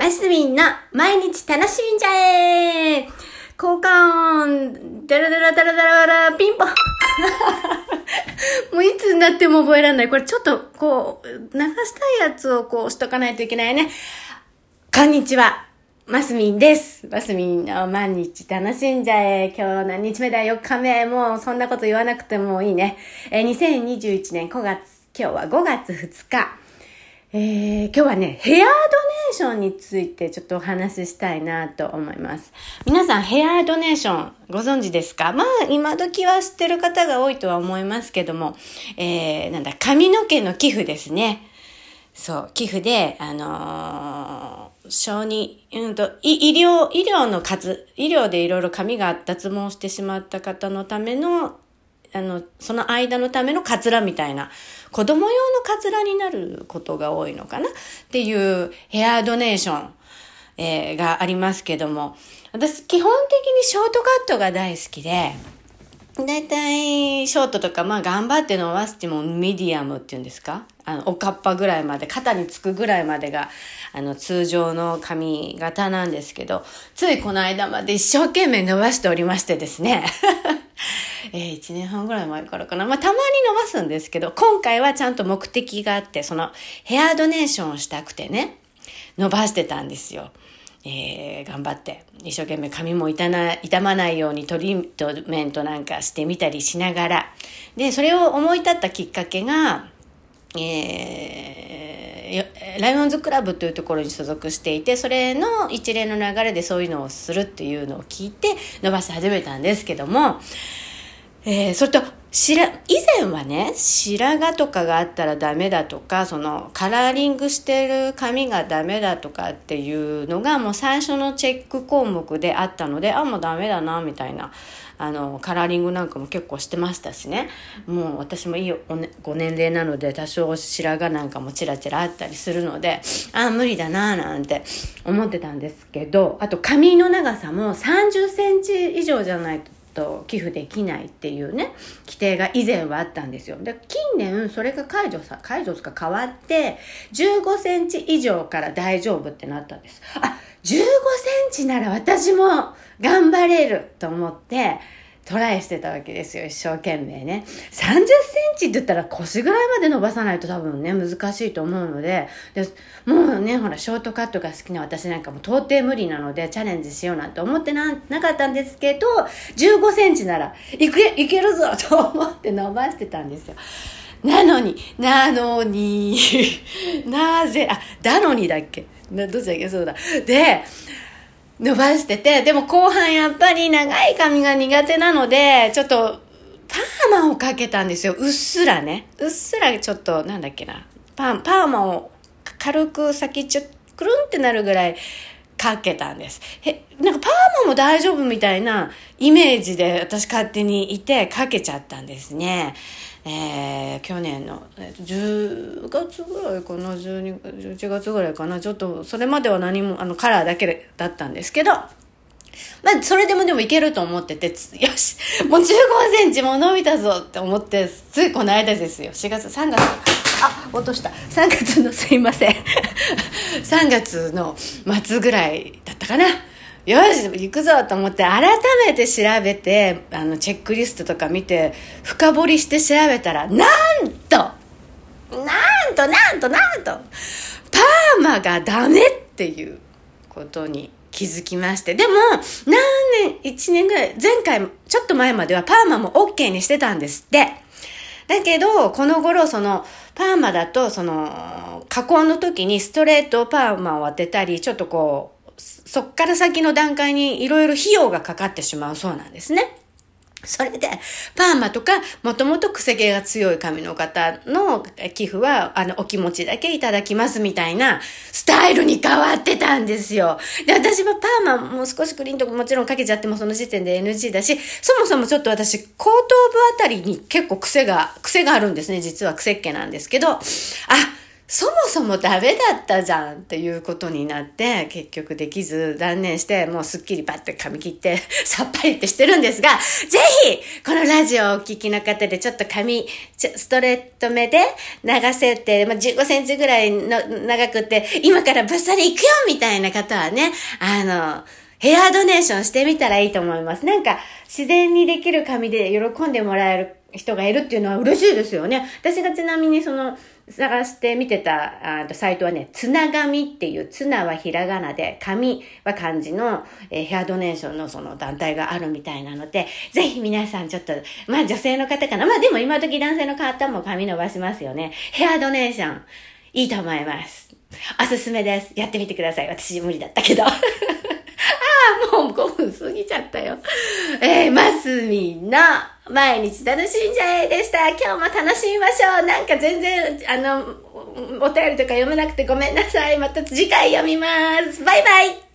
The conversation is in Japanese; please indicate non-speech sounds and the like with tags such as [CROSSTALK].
マスミンの毎日楽しんじゃえ交換ダラダラダラダラダラピンポン [LAUGHS] もういつになっても覚えられない。これちょっとこう、流したいやつをこうしとかないといけないね。こんにちは。マスミンです。マスミンの毎日楽しんじゃえ。今日何日目だ ?4 日目。もうそんなこと言わなくてもいいね。えー、2021年5月、今日は5月2日。えー、今日はね、ヘアドネーションについてちょっとお話ししたいなと思います。皆さん、ヘアドネーションご存知ですか？まあ、今時は知ってる方が多いとは思いますけども、えー、なんだ、髪の毛の寄付ですね。そう、寄付で、あのー、小児、うんと、医療、医療の数、医療でいろいろ髪が脱毛してしまった方のためのあの、その間のためのカツラみたいな、子供用のカツラになることが多いのかなっていうヘアドネーション、えー、がありますけども、私基本的にショートカットが大好きで、だいたいショートとか、まあ頑張って伸ばしてもミディアムっていうんですか？あの、おかっぱぐらいまで、肩につくぐらいまでが、あの、通常の髪型なんですけど、ついこの間まで一生懸命伸ばしておりましてですね。[LAUGHS] [LAUGHS] えー、1年半ぐらい前からかな。まあ、たまに伸ばすんですけど、今回はちゃんと目的があって、そのヘアドネーションをしたくてね、伸ばしてたんですよ。えー、頑張って、一生懸命髪も傷な傷まないようにトリートメントなんかしてみたりしながら、で、それを思い立ったきっかけが、えー、ライオンズクラブというところに所属していて、それの一連の流れでそういうのをするっていうのを聞いて伸ばし始めたんですけども、えー、それと、白、以前はね、白髪とかがあったらダメだとか、そのカラーリングしてる髪がダメだとかっていうのがもう最初のチェック項目であったので、あ、もうダメだな、みたいな。あの、カラーリングなんかも結構してましたしね。もう私もいいご年齢なので多少白髪なんかもチラチラあったりするので、ああ、無理だな、なんて思ってたんですけど、あと髪の長さも30センチ以上じゃないとと寄付できないっていうね規定が以前はあったんですよ。で近年それが解除さ解除か変わって15センチ以上から大丈夫ってなったんです。あ15センチなら私も頑張れると思ってトライしてたわけですよ、一生懸命ね。30センチって言ったら腰ぐらいまで伸ばさないと多分ね、難しいと思うので、でもうね、ほら、ショートカットが好きな私なんかも到底無理なので、チャレンジしようなんて思ってななかったんですけど、15センチなら、いけ、いけるぞ [LAUGHS] と思って伸ばしてたんですよ。なのに、なのに、[LAUGHS] なぜ、あ、だのにだっけ？などっちだっけ？そうだ。で、伸ばしてて、でも後半やっぱり長い髪が苦手なので、ちょっとパーマをかけたんですよ。うっすらね。うっすらちょっと、なんだっけな。パーパーマを軽く先っちょ、くるんってなるぐらいかけたんです。へ、なんかパーマも大丈夫みたいなイメージで私勝手にいてかけちゃったんですね。えー、去年の、えー、10月ぐらいかな12 11月ぐらいかなちょっとそれまでは何もあのカラーだけだったんですけどまあ、それでもでもいけると思ってて、[LAUGHS] よし、もう15センチも伸びたぞって思って、ついこの間ですよ。4月、3月、あ、落とした。3月の、すいません。[LAUGHS] 3月の末ぐらいだったかな。よし行くぞと思って改めて調べてあのチェックリストとか見て深掘りして調べたらなんとなんとなんとなんとパーマがダメっていうことに気づきまして。でも、何年、1年ぐらい、前回、ちょっと前まではパーマも OK にしてたんですって。だけど、この頃、その、パーマだと、その、加工の時にストレートパーマを当てたり、ちょっとこう、そっから先の段階にいろいろ費用がかかってしまうそうなんですね。それで、パーマとか、もともと癖毛が強い髪の方の寄付は、あの、お気持ちだけいただきますみたいな、スタイルに変わってたんですよ。で、私はパーマもう少しクリーンとかもちろんかけちゃってもその時点で NG だし、そもそもちょっと私、後頭部あたりに結構癖が、癖があるんですね。実は癖っ気なんですけど、あ、そもそもダメだったじゃんっていうことになって、結局できず断念して、もうすっきりパッて髪切って、[LAUGHS] さっぱりってしてるんですが、ぜひ、このラジオをお聞きの方でちょっと髪、ストレート目で流せて、まあ、15センチぐらいの長くて、今からぶっさり行くよみたいな方はね、あの、ヘアドネーションしてみたらいいと思います。なんか、自然にできる髪で喜んでもらえる人がいるっていうのは嬉しいですよね。私がちなみにその、探して見てたあサイトはね、つながみっていう、つなはひらがなで、紙は漢字の、えー、ヘアドネーションのその団体があるみたいなので、ぜひ皆さんちょっと、まあ女性の方かな。まあでも今時男性の方も髪伸ばしますよね。ヘアドネーション、いいと思います。おすすめです。やってみてください。私無理だったけど。[LAUGHS] もう5分過ぎちゃったよ。えー、マスミンの毎日楽しんじゃえでした。今日も楽しみましょう。なんか全然、あの、お便りとか読めなくてごめんなさい。また次回読みます。バイバイ